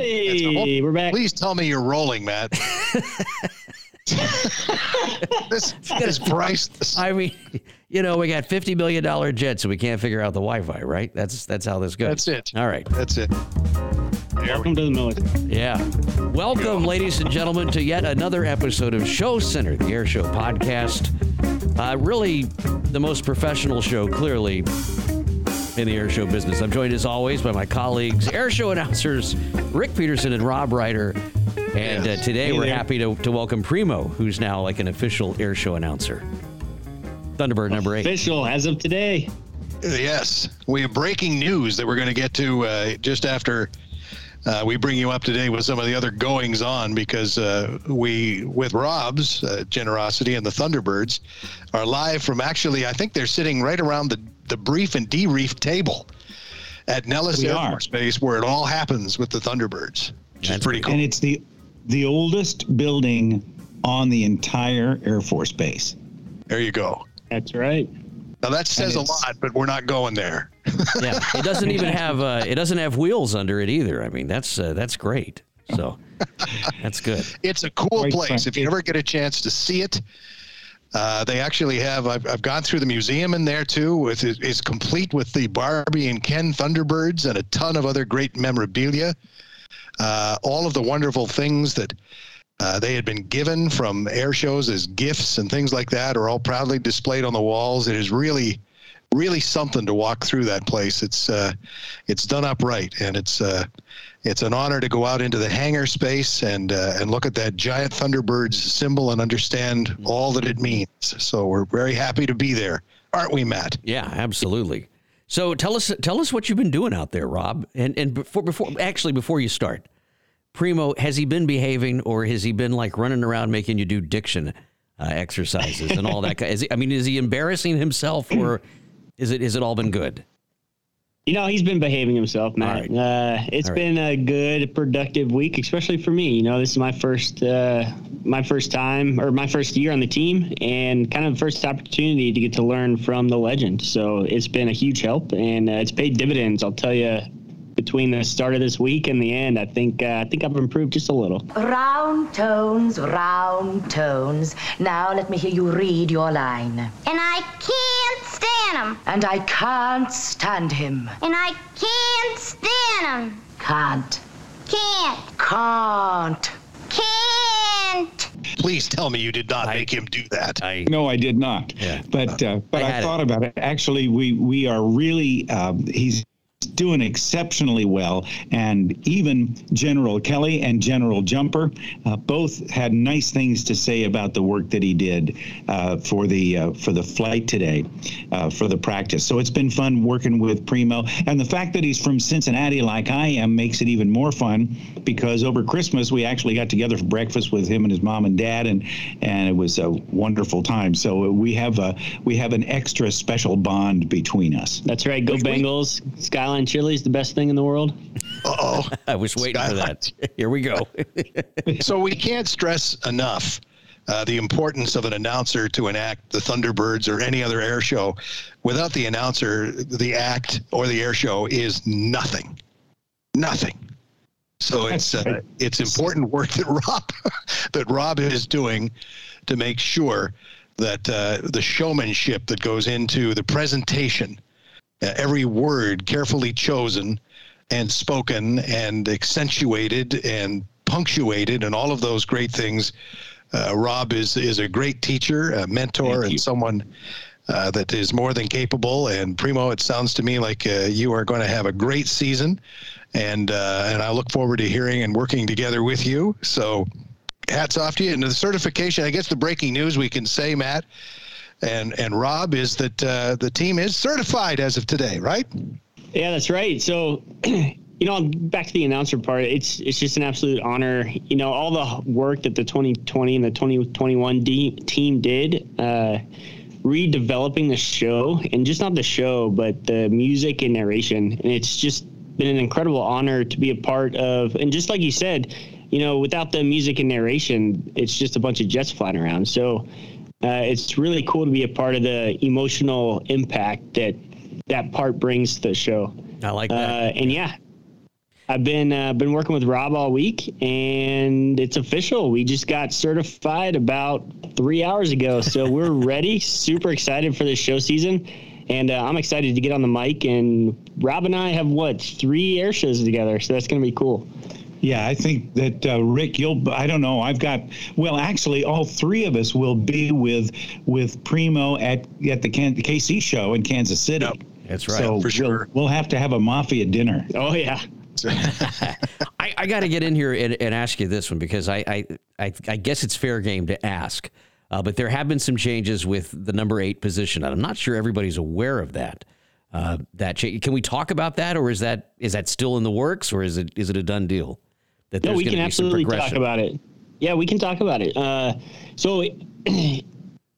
Hey, we're back. Please tell me you're rolling, Matt. this is priceless. I mean, you know, we got fifty million dollar jets, so we can't figure out the Wi-Fi, right? That's that's how this goes. That's it. All right. That's it. Welcome to the military. Yeah. Welcome, ladies and gentlemen, to yet another episode of Show Center, the Air Show podcast. Uh, really, the most professional show, clearly, in the air show business. I'm joined as always by my colleagues, air show announcers Rick Peterson and Rob Reider. And uh, today Hey we're there. happy to, to welcome Primo, who's now like an official air show announcer. Thunderbird number eight. Official as of today. Yes, we have breaking news that we're going to get to uh, just after uh, we bring you up to date with some of the other goings on because uh, we, with Rob's uh, generosity and the Thunderbirds, are live from actually, I think they're sitting right around the, the brief and debrief table at Nellis Air. Force Base where it all happens with the Thunderbirds, which is That's pretty cool. And it's the the oldest building on the entire Air Force Base. There you go. That's right. Now that says a lot, but we're not going there. Yeah, it doesn't even have uh, it doesn't have wheels under it either. I mean, that's uh, that's great. So that's good. It's a cool Quite place. frankly. If you ever get a chance to see it, uh, they actually have. I've, I've gone through the museum in there too. With it is complete with the Barbie and Ken Thunderbirds and a ton of other great memorabilia. Uh, all of the wonderful things that uh, they had been given from air shows as gifts and things like that are all proudly displayed on the walls. It is really, really something to walk through that place. It's uh, it's done up right, and it's uh, it's an honor to go out into the hangar space and uh, and look at that giant Thunderbirds symbol and understand all that it means. So we're very happy to be there, aren't we, Matt? Yeah, absolutely. So tell us tell us what you've been doing out there, Rob. And and before before actually before you start, Primo has he been behaving or has he been like running around making you do diction uh, exercises and all that? Is he, I mean, is he embarrassing himself or is it is it all been good? You know, he's been behaving himself, Matt. All Uh, it's right. been a good, productive week, especially for me. You know, this is my first, uh, my first time or my first year on the team, and kind of first opportunity to get to learn from the legend. So it's been a huge help, and uh, it's paid dividends. I'll tell you, between the start of this week and the end, I think uh, I think I've improved just a little. Round tones, round tones. Now let me hear you read your line. And I can't stand him. And I can't stand him. And I can't stand him. Can't. Can't. Can't. Can't. Please tell me you did not make him do that. I No, I did not. Yeah. But uh, but I I, had thought about it. Actually, we we are really um, he's doing exceptionally well, and even General Kelly and General Jumper uh, both had nice things to say about the work that he did uh, for the uh, for the flight today, uh, for the practice. So it's been fun working with Primo, and the fact that he's from Cincinnati like I am makes it even more fun because over Christmas we actually got together for breakfast with him and his mom and dad, and and it was a wonderful time. So we have a we have an extra special bond between us. That's right. Go Bengals. Skyline Chili is the best thing in the world. Uh oh. I was waiting for that. Here we go. so we can't stress enough uh, the importance of an announcer to enact the Thunderbirds or any other air show. Without the announcer, the act or the air show is nothing. Nothing. So it's uh, it's important work that Rob that Rob is doing to make sure that uh, the showmanship that goes into the presentation, uh, every word carefully chosen and spoken and accentuated and punctuated and all of those great things. Uh, Rob is is a great teacher, a mentor, and someone uh, that is more than capable. And Primo, it sounds to me like uh, you are going to have a great season, and uh, and I look forward to hearing and working together with you. So, hats off to you. And the certification, I guess the breaking news we can say, Matt. And, and Rob is that uh, the team is certified as of today, right? Yeah, that's right. So, you know, back to the announcer part. It's it's just an absolute honor. You know, all the work that the 2020 and the 2021 D- team did, uh, redeveloping the show, and just not the show, but the music and narration. And it's just been an incredible honor to be a part of. And just like you said, you know, without the music and narration, it's just a bunch of jets flying around. So. Uh, it's really cool to be a part of the emotional impact that that part brings to the show. I like Uh, that. and yeah, I've been uh, been working with Rob all week, and it's official. We just got certified about three hours ago, so we're ready. Super excited for this show season, and uh, I'm excited to get on the mic. And Rob and I have what three air shows together, so that's going to be cool. Yeah, I think that uh, Rick, you'll. I don't know. I've got. Well, actually, all three of us will be with with Primo at at the, Can, the KC show in Kansas City. Yep. That's right. So For sure. we'll, we'll have to have a mafia dinner. Oh yeah, I, I got to get in here and, and ask you this one because I, I, I, I guess it's fair game to ask. Uh, but there have been some changes with the number eight position, and I'm not sure everybody's aware of that. Uh, that cha- can we talk about that, or is that is that still in the works, or is it is it a done deal? That no, we can absolutely talk about it. Yeah, we can talk about it. Uh, so, the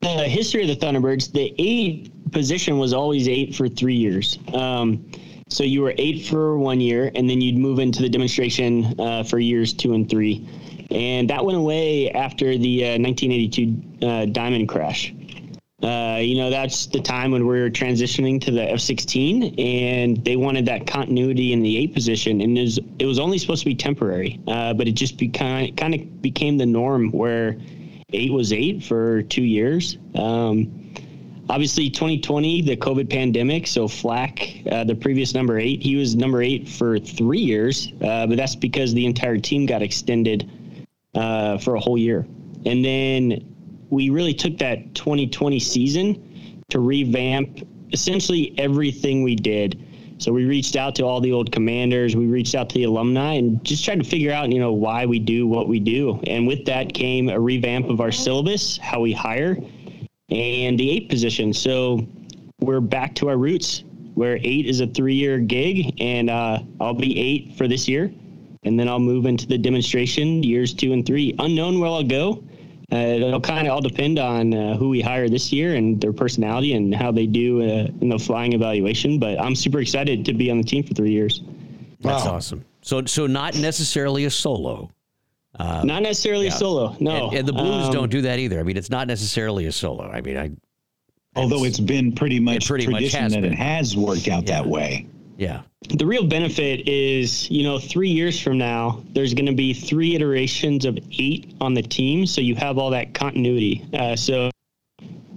history of the Thunderbirds, the eight position was always eight for three years. Um, so you were eight for one year, and then you'd move into the demonstration uh, for years two and three, and that went away after the uh, 1982 uh, Diamond crash. Uh, you know, that's the time when we were transitioning to the F-16, and they wanted that continuity in the eight position, and it was, it was only supposed to be temporary, uh, but it just became kind of became the norm where eight was eight for two years. Um, obviously, 2020, the COVID pandemic. So Flack, uh, the previous number eight, he was number eight for three years, uh, but that's because the entire team got extended uh, for a whole year, and then we really took that 2020 season to revamp essentially everything we did. So we reached out to all the old commanders, we reached out to the alumni and just tried to figure out, you know, why we do what we do. And with that came a revamp of our syllabus, how we hire, and the eight position. So we're back to our roots where eight is a three year gig and uh, I'll be eight for this year. And then I'll move into the demonstration years two and three. Unknown where I'll go. Uh, it'll kind of all depend on uh, who we hire this year and their personality and how they do uh, in the flying evaluation. But I'm super excited to be on the team for three years. That's awesome. So so not necessarily a solo. Not necessarily a solo, no. And, and the Blues Um, don't do that either. I mean, it's not necessarily a solo. I mean, I Although it's been pretty much pretty tradition has that been. it has worked out Yeah. that way. Yeah. the real benefit is, you know, three years from now, there's going to be three iterations of eight on the team. So you have all that continuity. Uh, so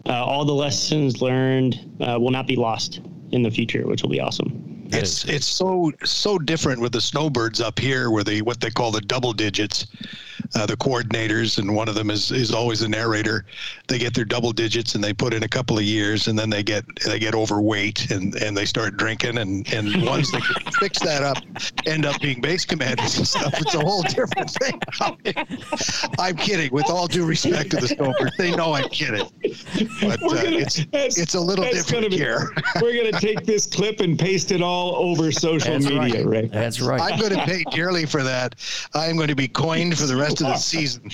uh, all the lessons learned uh, will not be lost in the future, which will be awesome. It's it's so so different with the snowbirds up here, where they what they call the double digits, uh, the coordinators, and one of them is is always the narrator. They get their double digits and they put in a couple of years, and then they get they get overweight and and they start drinking, and and ones that fix that up end up being base commanders and stuff. It's a whole different thing. I'm kidding. With all due respect to the snowbirds, they know I'm kidding, but uh, it's that's- it's a little that's different be- here. We're going to take this clip and paste it all over social That's media, right. Rick. That's right. I'm going to pay dearly for that. I'm going to be coined for the rest of the season.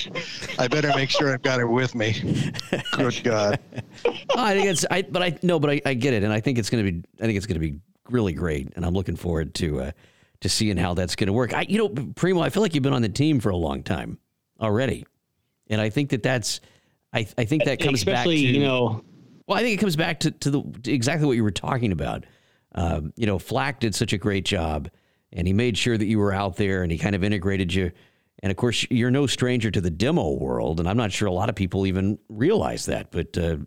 I better make sure I've got it with me. Good God. I think it's I but I no, but I, I get it, and I think it's gonna be I think it's gonna be really great, and I'm looking forward to uh, to seeing how that's gonna work. I you know, Primo, I feel like you've been on the team for a long time already, and I think that that's I I think that comes back to you know, well, I think it comes back to, to the to exactly what you were talking about. Um, you know, Flack did such a great job, and he made sure that you were out there, and he kind of integrated you. And of course, you're no stranger to the demo world, and I'm not sure a lot of people even realize that. But uh,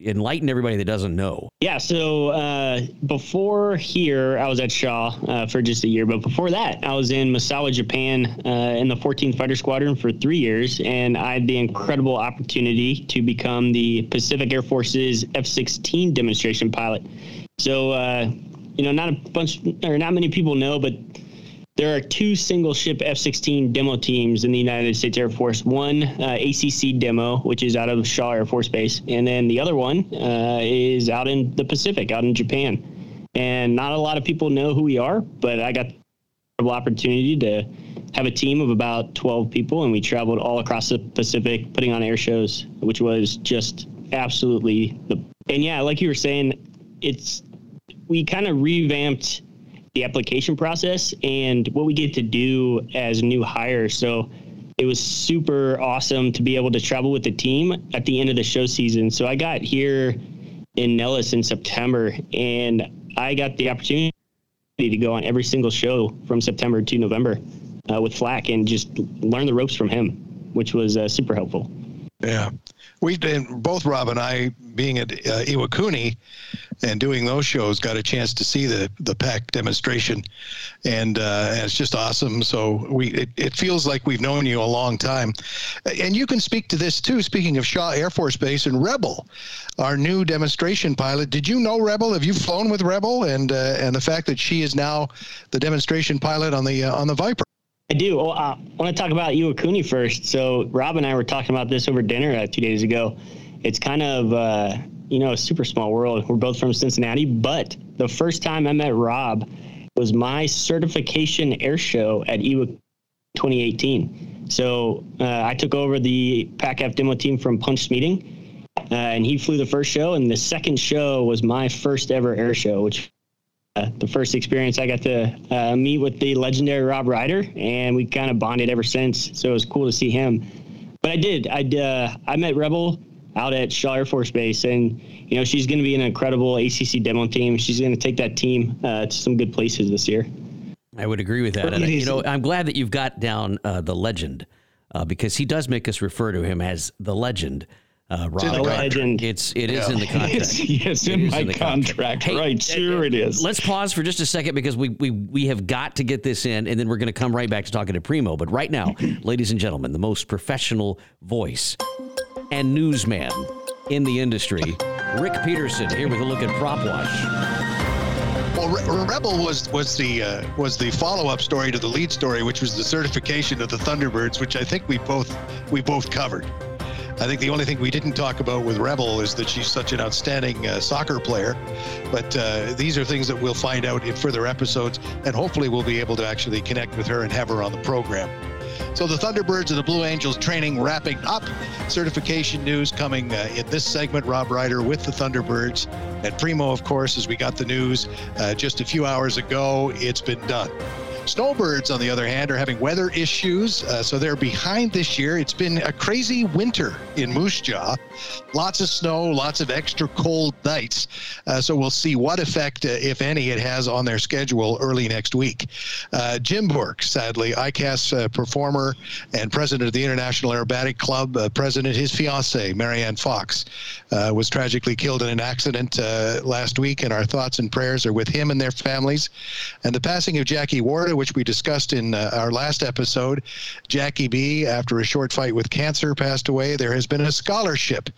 enlighten everybody that doesn't know. Yeah, so uh, before here, I was at Shaw uh, for just a year, but before that, I was in Misawa, Japan, uh, in the 14th Fighter Squadron for three years, and I had the incredible opportunity to become the Pacific Air Force's F-16 demonstration pilot. So, uh, you know, not a bunch or not many people know, but there are two single ship F 16 demo teams in the United States Air Force. One, uh, ACC demo, which is out of Shaw Air Force Base, and then the other one uh, is out in the Pacific, out in Japan. And not a lot of people know who we are, but I got the opportunity to have a team of about 12 people, and we traveled all across the Pacific putting on air shows, which was just absolutely the. And yeah, like you were saying, it's we kind of revamped the application process and what we get to do as new hires. So it was super awesome to be able to travel with the team at the end of the show season. So I got here in Nellis in September and I got the opportunity to go on every single show from September to November uh, with Flack and just learn the ropes from him, which was uh, super helpful. Yeah. We and both Rob and I, being at uh, Iwakuni and doing those shows, got a chance to see the the PAC demonstration, and, uh, and it's just awesome. So we it, it feels like we've known you a long time, and you can speak to this too. Speaking of Shaw Air Force Base and Rebel, our new demonstration pilot. Did you know Rebel? Have you flown with Rebel? And uh, and the fact that she is now the demonstration pilot on the uh, on the Viper. I do. Well, uh, I want to talk about Iwakuni first. So Rob and I were talking about this over dinner uh, two days ago. It's kind of uh, you know a super small world. We're both from Cincinnati, but the first time I met Rob was my certification air show at Iwa 2018. So uh, I took over the PACAF demo team from Punch Meeting, uh, and he flew the first show, and the second show was my first ever air show, which the first experience I got to uh, meet with the legendary Rob Reider, and we kind of bonded ever since. So it was cool to see him. But I did. I uh, I met Rebel out at Shaw Air Force Base, and you know she's going to be an incredible ACC demo team. She's going to take that team uh, to some good places this year. I would agree with that. And, you know, I'm glad that you've got down uh, the legend uh, because he does make us refer to him as the legend. Uh, Rob, the legend. It's it is in the contract. It's, yes, It in is my the contract. Hey, right, sure it is. Let's pause for just a second because we we we have got to get this in, and then we're going to come right back to talking to Primo. But right now, ladies and gentlemen, the most professional voice and newsman in the industry, Rick Peterson, here with a look at Prop Wash. Well, Rebel was was the uh, was the follow up story to the lead story, which was the certification of the Thunderbirds, which I think we both we both covered. I think the only thing we didn't talk about with Rebel is that she's such an outstanding uh, soccer player. But uh, these are things that we'll find out in further episodes, and hopefully we'll be able to actually connect with her and have her on the program. So the Thunderbirds and the Blue Angels training wrapping up. Certification news coming uh, in this segment. Rob Reider with the Thunderbirds and Primo, of course, as we got the news uh, just a few hours ago. It's been done. Snowbirds, on the other hand, are having weather issues, uh, so they're behind this year. It's been a crazy winter in Moose Jaw. Lots of snow, lots of extra cold nights. Uh, so we'll see what effect, uh, if any, it has on their schedule early next week. Uh, Jim Burke, sadly, ICAS uh, performer and president of the International Aerobatic Club, uh, president, his fiancee, Marianne Fox, was tragically killed in an accident last week, and our thoughts and prayers are with him and their families. And the passing of Jackie Warda, which we discussed in uh, our last episode. Jackie B, after a short fight with cancer, passed away. There has been a scholarship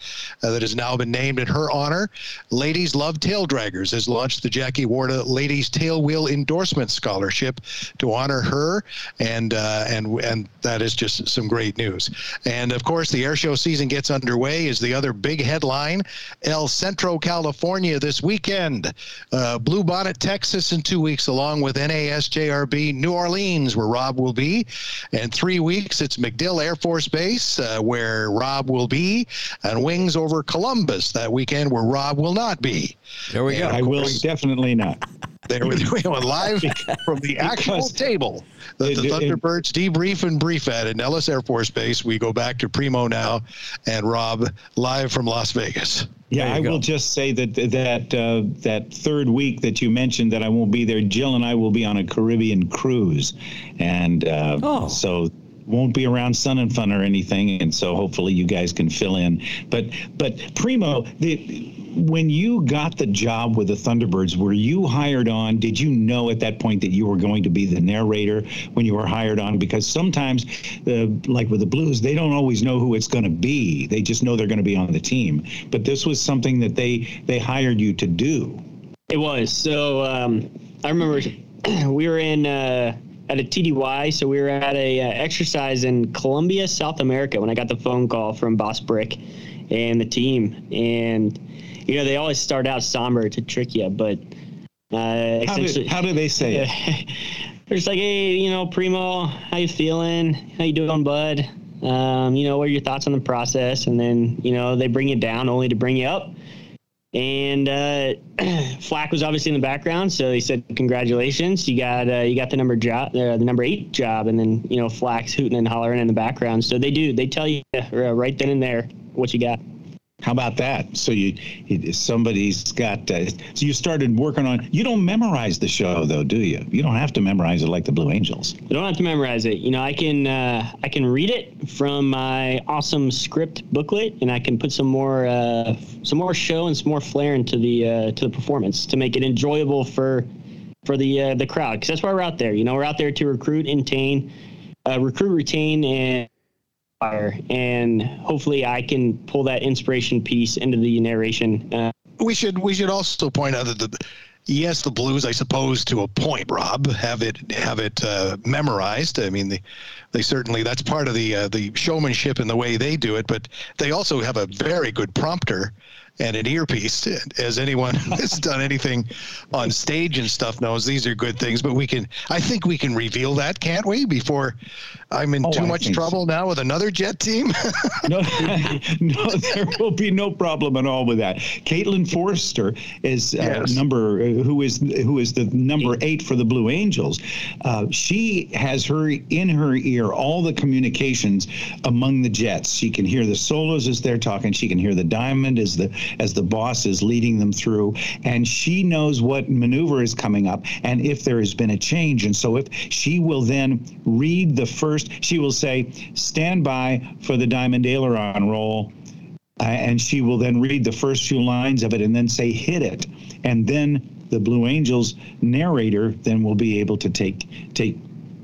uh, that has now been named in her honor. Ladies Love Tail Draggers has launched the Jackie Warda Ladies Tail Wheel Endorsement Scholarship to honor her, and uh, and and that is just some great news. And of course, the air show season gets underway. Is the other big headline? El Centro, California this weekend. Uh, Blue Bonnet, Texas in two weeks, along with NASJRB New Orleans, where Rob will be. And three weeks, it's MacDill Air Force Base, uh, where Rob will be, and Wings over Columbus that weekend, where Rob will not be. There we And go. of I will definitely not. There we go, live from the actual Because- table that the It- it- Thunderbirds debrief and brief at Nellis Air Force Base. We go back to Primo now, and Rob live from Las Vegas. Yeah, I go. will just say that that uh, that third week that you mentioned that I won't be there. Jill and I will be on a Caribbean cruise, and uh, Oh. so won't be around Sun and Fun or anything. And so hopefully you guys can fill in. But but Primo, the when you got the job with the Thunderbirds, were you hired on? Did you know at that point that you were going to be the narrator when you were hired on? Because sometimes, uh, like with the Blues, they don't always know who it's going to be. They just know they're going to be on the team. But this was something that they they hired you to do. It was. So um, I remember we were in uh, at a TDY, so we were at a uh, exercise in Colombia, South America, when I got the phone call from Boss Brick and the team. And you know, they always start out somber to trick you, but uh, How did, how do they say it? They're just like, hey, you know, Primo, how you feeling? How you doing, bud? Um, you know, what are your thoughts on the process? And then, you know, they bring you down only to bring you up. And uh, Flack was obviously in the background, so he said, "Congratulations, you got uh, you got the number job, uh, the number eight job." And then you know, Flack's hooting and hollering in the background. So they do, they tell you uh, right then and there what you got. How about that? So you, you somebody's got. Uh, so you started working on. You don't memorize the show though, do you? You don't have to memorize it like the Blue Angels. I don't have to memorize it. You know, I can uh, I can read it from my awesome script booklet, and I can put some more uh, some more show and some more flair into the uh, to the performance to make it enjoyable for for the uh, the crowd. Because that's why we're out there. You know, we're out there to recruit, retain, uh, recruit, retain, and fire. And hopefully, I can pull that inspiration piece into the narration. Uh, we should we should also point out that the yes, the Blues, I suppose, to a point, Rob, have it have it uh, memorized. I mean, they they certainly that's part of the uh, the showmanship and the way they do it. But they also have a very good prompter and an earpiece. As anyone that's done anything on stage and stuff knows, these are good things. But we can, I think, we can reveal that, can't we? Before I'm in Oh, too I much trouble now with another Jet team. no, no, there will be no problem at all with that. Caitlin Forster is uh, Yes. number uh, who is who is the number eight for the Blue Angels. Uh, she has her in her ear all the communications among the Jets. She can hear the solos as they're talking. She can hear the diamond as the as the boss is leading them through, and she knows what maneuver is coming up and if there has been a change. And so if she will then read the first, she will say, "Stand by for the diamond aileron roll." Uh, and she will then read the first few lines of it and then say hit it and then the blue angels narrator then will be able to take take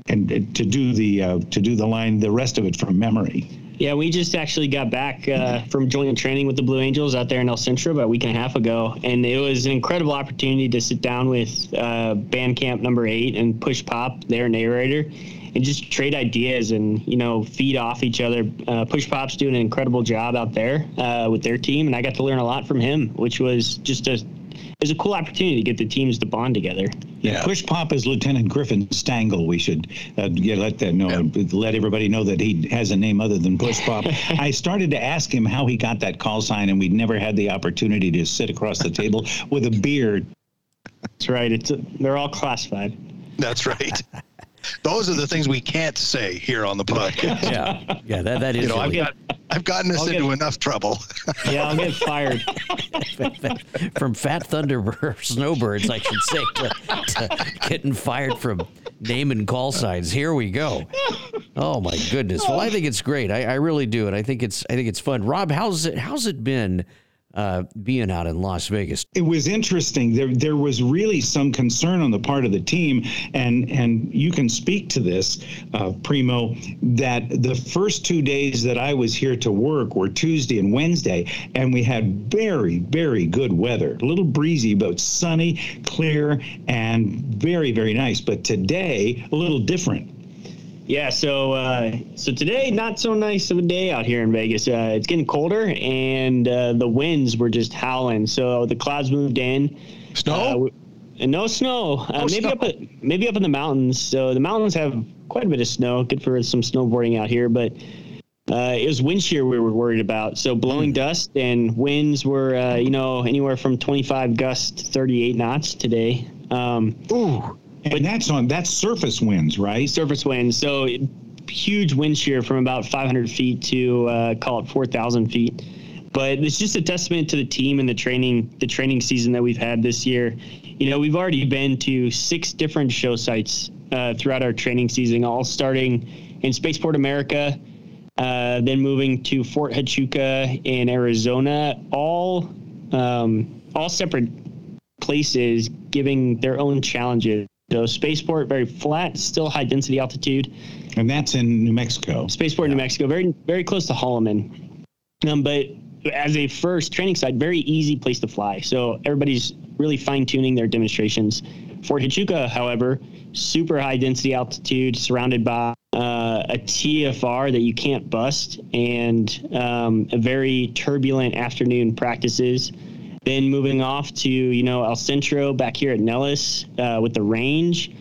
and to do the uh, to do the line the rest of it from memory Yeah, we just actually got back uh, from joint training with the Blue Angels out there in El Centro about a week and a half ago, and it was an incredible opportunity to sit down with uh, Band Camp number eight and Push Pop, their narrator, and just trade ideas and you know feed off each other. Uh, Push Pop's doing an incredible job out there uh, with their team, and I got to learn a lot from him, which was just a it was a cool opportunity to get the teams to bond together. yeah push pop is lieutenant griffin stangle we should uh, yeah, let that know let everybody know that he has a name other than push pop i started to ask him how he got that call sign and we'd never had the opportunity to sit across the table with a beer That's right. It's they're all classified. That's right. Those are the things we can't say here on the podcast. Yeah, yeah, that that is. You know, I've got I've gotten us I'll into get- enough trouble. Yeah, I'll get fired. from fat thunderbird snowbirds, I should say, to, to getting fired from name and call signs. Here we go. Oh my goodness. Well, I think it's great. I, I really do, and I think it's I think it's fun. Rob, how's it how's it been uh, being out in Las Vegas? it was interesting. There, there was really some concern on the part of the team, and and you can speak to this, uh, Primo. That the first two days that I was here to work were Tuesday and Wednesday, and we had very, very good weather. A little breezy, but sunny, clear, and very, very nice. But today, a little different. Yeah, so uh, so today not so nice of a day out here in Vegas. Uh, it's getting colder and uh, the winds were just howling. So the clouds moved in. Snow? Uh, and no snow. Uh, No maybe snow. up at, maybe up in the mountains. So the mountains have quite a bit of snow. Good for some snowboarding out here, but. Uh, it was wind shear we were worried about. So blowing dust and winds were, uh, you know, anywhere from 25 gusts, 38 knots today. Um, Ooh. And that's on that's surface winds, right? surface winds. So it- huge wind shear from about 500 feet to uh, call it 4,000 feet. But it's just a testament to the team and the training, the training season that we've had this year. You know, we've already been to six different show sites uh, throughout our training season, all starting in Spaceport America, uh, then moving to Fort Huachuca in Arizona, all um, all separate places giving their own challenges. So spaceport very flat, still high density altitude. And that's in New Mexico. Spaceport, New Mexico, very very close to Holloman. Um, but as a first training site, very easy place to fly. So everybody's really fine tuning their demonstrations. Fort Huachuca, however, super high density altitude, surrounded by uh, a TFR that you can't bust, and um, a very turbulent afternoon practices. Then moving off to you know El Centro back here at Nellis uh, with the range,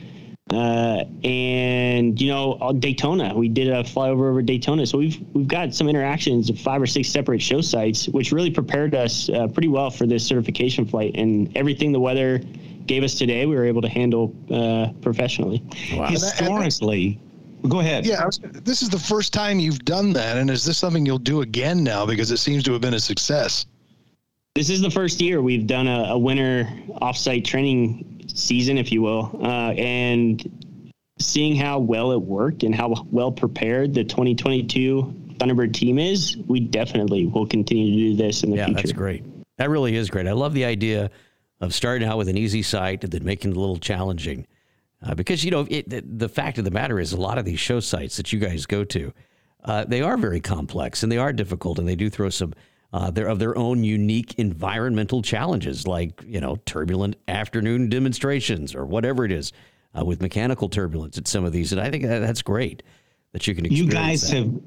uh, and you know uh, Daytona. We did a flyover over Daytona, so we've we've got some interactions of five or six separate show sites, which really prepared us uh, pretty well for this certification flight. And everything the weather gave us today, we were able to handle uh, professionally. Wow. Historically, Go ahead. Yeah, was, this is the first time you've done that, and is this something you'll do again now because it seems to have been a success? This is the first year we've done a, a winter offsite training season, if you will, uh, and seeing how well it worked and how well prepared the 2022 Thunderbird team is, we definitely will continue to do this in the yeah, future. that's great. That really is great. I love the idea of starting out with an easy site and then making it a little challenging. Uh, because, you know, it, the, the fact of the matter is, a lot of these show sites that you guys go to, uh, they are very complex and they are difficult and they do throw some uh, their, of their own unique environmental challenges, like, you know, turbulent afternoon demonstrations or whatever it is uh, with mechanical turbulence at some of these. And I think that, that's great that you can You guys that. have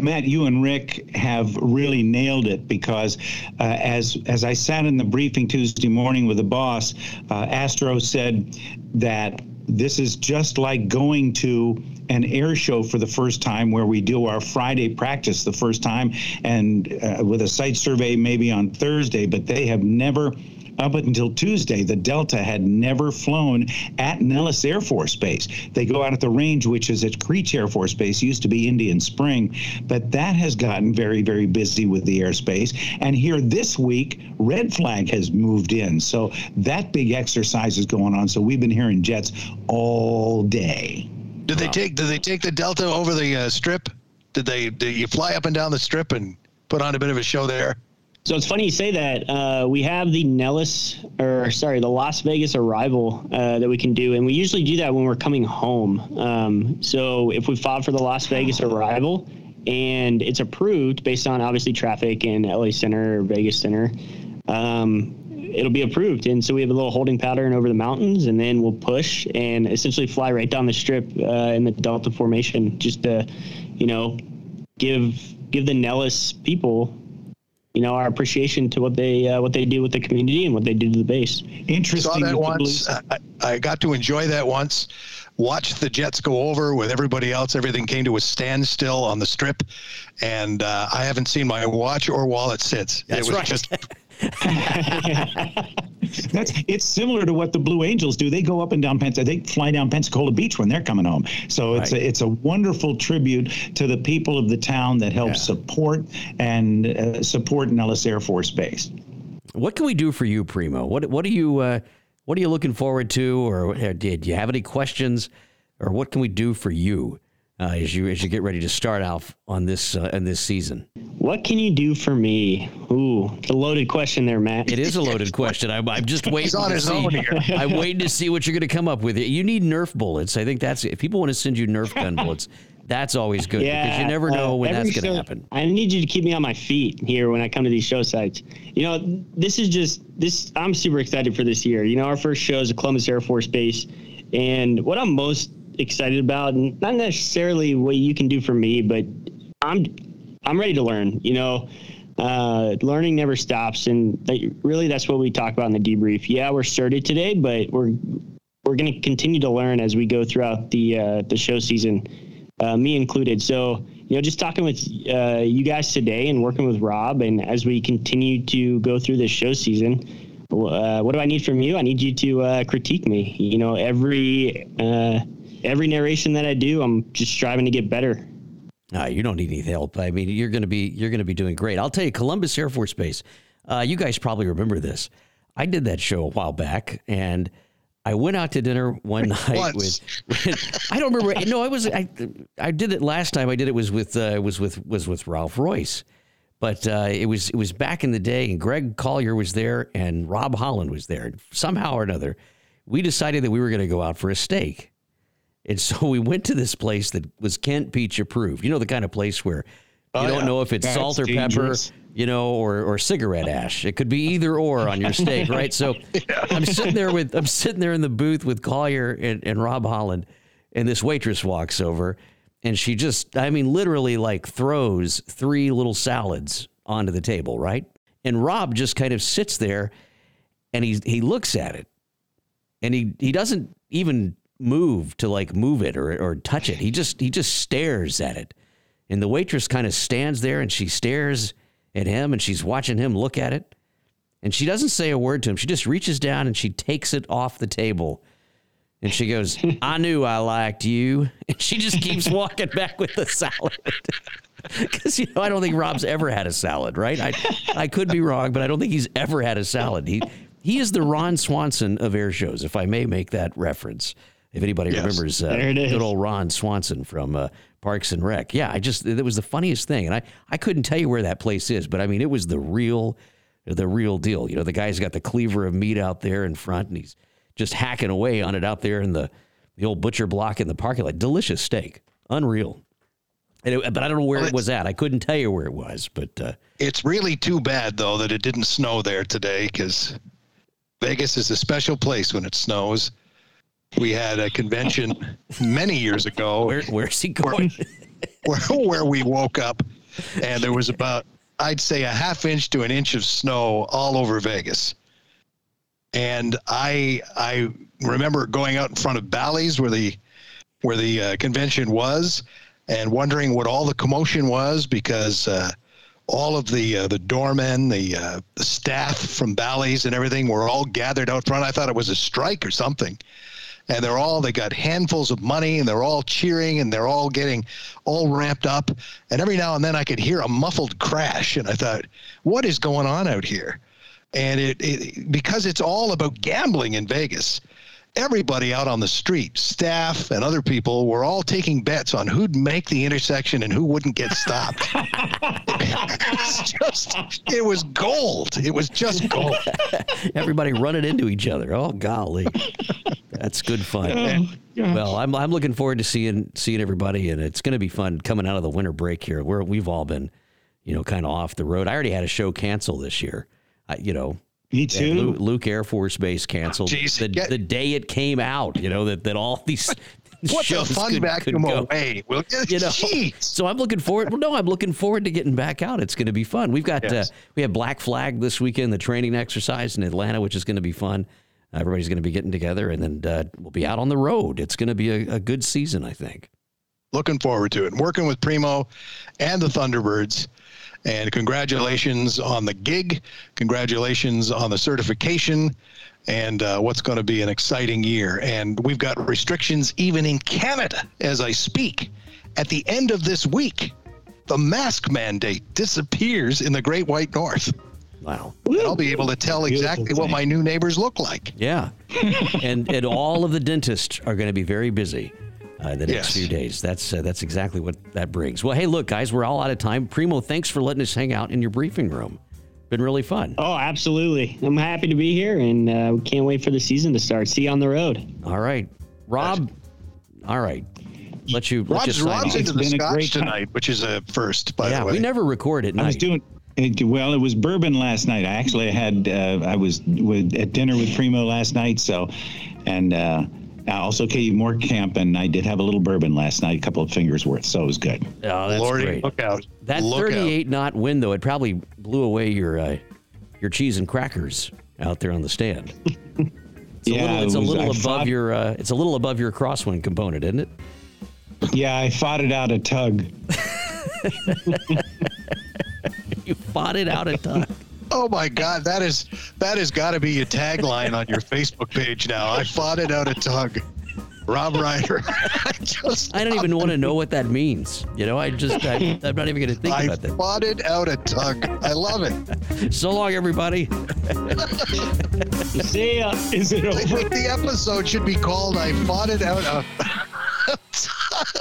Matt, you and Rick have really nailed it because uh, as as I sat in the briefing Tuesday morning with the boss, uh, Astro said that this is just like going to an air show for the first time where we do our Friday practice the first time and uh, with a site survey maybe on Thursday, but they have never up until Tuesday, the Delta had never flown at Nellis Air Force Base. They go out at the range, which is at Creech Air Force Base, used to be Indian Spring, but that has gotten very, very busy with the airspace. And here this week, Red Flag has moved in. So that big exercise is going on. So we've been hearing jets all day. Did they take? Did they take the Delta over the uh, strip? Did they? Did you fly up and down the strip and put on a bit of a show there? So it's funny you say that. Uh, we have the Nellis, or sorry, the Las Vegas arrival uh, that we can do, and we usually do that when we're coming home. Um, so if we file for the Las Vegas arrival and it's approved based on obviously traffic in LA Center or Vegas Center, um, it'll be approved. And so we have a little holding pattern over the mountains, and then we'll push and essentially fly right down the strip uh, in the Delta formation, just to, you know, give give the Nellis people you know our appreciation to what they uh, what they do with the community and what they do to the base. Interesting. Saw that once. I, I got to enjoy that once. Watched the Jets go over with everybody else. Everything came to a standstill on the strip, and uh, I haven't seen my watch or wallet since. That's it was right. just That's it's similar to what the Blue Angels do. They go up and down Pens. They fly down Pensacola Beach when they're coming home. So it's Right. a, it's a wonderful tribute to the people of the town that help Yeah. support and uh, support Nellis Air Force Base. What can we do for you, Primo? What what are you uh, what are you looking forward to, or uh, did you have any questions, or what can we do for you uh, as you as you get ready to start off on this uh, in this season? What can you do for me? Ooh, a loaded question there, Matt. It is a loaded question. I'm, I'm just waiting. He's on to his see, own here. I'm waiting to see what you're going to come up with. You need Nerf bullets. I think that's if people want to send you Nerf gun bullets, that's always good because you never know uh, when that's going to happen. I need you to keep me on my feet here when I come to these show sites. You know, this is just this. I'm super excited for this year. You know, our first show is at Columbus Air Force Base, and what I'm most excited about, and not necessarily what you can do for me, but I'm I'm ready to learn. You know, uh, learning never stops, and that, really that's what we talk about in the debrief. Yeah, we're started today, but we're we're going to continue to learn as we go throughout the uh, the show season, uh, me included. So you know, just talking with uh, you guys today and working with Rob, and as we continue to go through this show season, uh, what do I need from you? I need you to uh, critique me. You know, every uh, every narration that I do, I'm just striving to get better. Uh, you don't need any help. I mean, you're going to be you're going to be doing great. I'll tell you, Columbus Air Force Base. Uh, you guys probably remember this. I did that show a while back, and I went out to dinner one night Once. with. I don't remember. No, I was. I I did it last time. I did it was with uh, was with was with Ralph Royce, but uh, it was it was back in the day, and Greg Collier was there, and Rob Holland was there. Somehow or another, we decided that we were going to go out for a steak. And so we went to this place that was Kent Pietsch approved. You know, the kind of place where you Oh, don't yeah. know if it's That's salt or dangerous. pepper, you know, or, or cigarette ash. It could be either or on your steak, right? So I'm sitting there with I'm sitting there in the booth with Collier and, and Rob Holland, and this waitress walks over and she just I mean literally like throws three little salads onto the table, right? And Rob just kind of sits there and he he looks at it and he he doesn't even move to like move it or or touch it. He just he just stares at it. And the waitress kind of stands there and she stares at him and she's watching him look at it. And she doesn't say a word to him. She just reaches down and she takes it off the table And she goes, I knew I liked you. And she just keeps walking back with the salad. Because, you know, I don't think Rob's ever had a salad, right? I, I could be wrong, but I don't think he's ever had a salad. He, he is the Ron Swanson of air shows, if I may make that reference. If anybody Yes. remembers uh, There it is. good old Ron Swanson from uh, Parks and Rec. Yeah, I just, it was the funniest thing. And I, I couldn't tell you where that place is, but I mean, it was the real, the real deal. You know, the guy's got the cleaver of meat out there in front and he's just hacking away on it out there in the, the old butcher block in the parking lot. Delicious steak. Unreal. And it, but I don't know where Well, it was at. I couldn't tell you where it was, but uh, It's really too bad though that it didn't snow there today because Vegas is a special place when it snows. We had a convention many years ago where, where's he going? where, where we woke up and there was about I'd say a half inch to an inch of snow all over Vegas. And I I remember going out in front of Bally's where the where the uh, convention was and wondering what all the commotion was because uh, all of the uh, the doormen, the, uh, the staff from Bally's and everything were all gathered out front. I thought it was a strike or something and they're all they got handfuls of money and they're all cheering and they're all getting all ramped up. And every now and then i could hear a muffled crash and i thought what is going on out here? And it, it because it's all about gambling in vegas everybody out on the street staff and other people were all taking bets on who'd make the intersection and who wouldn't get stopped it was just it was gold it was just gold Everybody running into each other. Oh golly, that's good fun. Oh, well, I'm I'm looking forward to seeing seeing everybody, and it's going to be fun coming out of the winter break here. Where we've all been, you know, kind of off the road. I already had a show cancel this year. I, you know, Me too. Luke, Luke Air Force Base canceled Jeez, the, get- the day it came out. You know that that all these what the shows fun could, back could them go. away will you? you know. Jeez. So I'm looking forward. Well, no, I'm looking forward to getting back out. It's going to be fun. We've got Yes. uh, we have Black Flag this weekend, the training exercise in Atlanta, which is going to be fun. Uh, everybody's going to be getting together, and then uh, we'll be out on the road. It's going to be a, a good season, I think. Looking forward to it. Working with Primo and the Thunderbirds. And congratulations on the gig. Congratulations on the certification and uh, what's going to be an exciting year. And we've got restrictions even in Canada as I speak. At the end of this week, the mask mandate disappears in the Great White North. Wow. And I'll be able to tell exactly what my new neighbors look like. Yeah, and and all of the dentists are going to be very busy uh, the next Yes. few days. That's uh, that's exactly what that brings. Well, hey, look, guys, we're all out of time. Primo, thanks for letting us hang out in your briefing room. Been really fun. Oh, absolutely. I'm happy to be here and uh, we can't wait for the season to start. See you on the road. All right, Rob. All right, let you let you Rob's, sign Rob's into the been a scotch great time. tonight, which is a first, by Yeah, the way. we never record at I was doing it, well. It was bourbon last night. I actually had uh, I was with, at dinner with Primo last night. So, and uh, also Katie Moorcamp, and I did have a little bourbon last night, a couple of fingers worth. So it was good. Oh, that's Lordy, great. look out. That look out. 38 knot wind, though, it probably blew away your uh, your cheese and crackers out there on the stand. It's a Yeah, little, it it's a little I above thought- your uh, it's a little above your crosswind component, isn't it? Yeah, I fought it out a tug. You fought it out a ton. Oh my God, that is that has got to be your tagline on your Facebook page now. I fought it out a tug. Rob Reider. I just I don't even want to know what that means. You know, I just I, I'm not even going to think I about that. I fought it out a tug. I love it. So long, everybody. See ya. Is it over? I over? think the episode should be called "I fought it out a tug."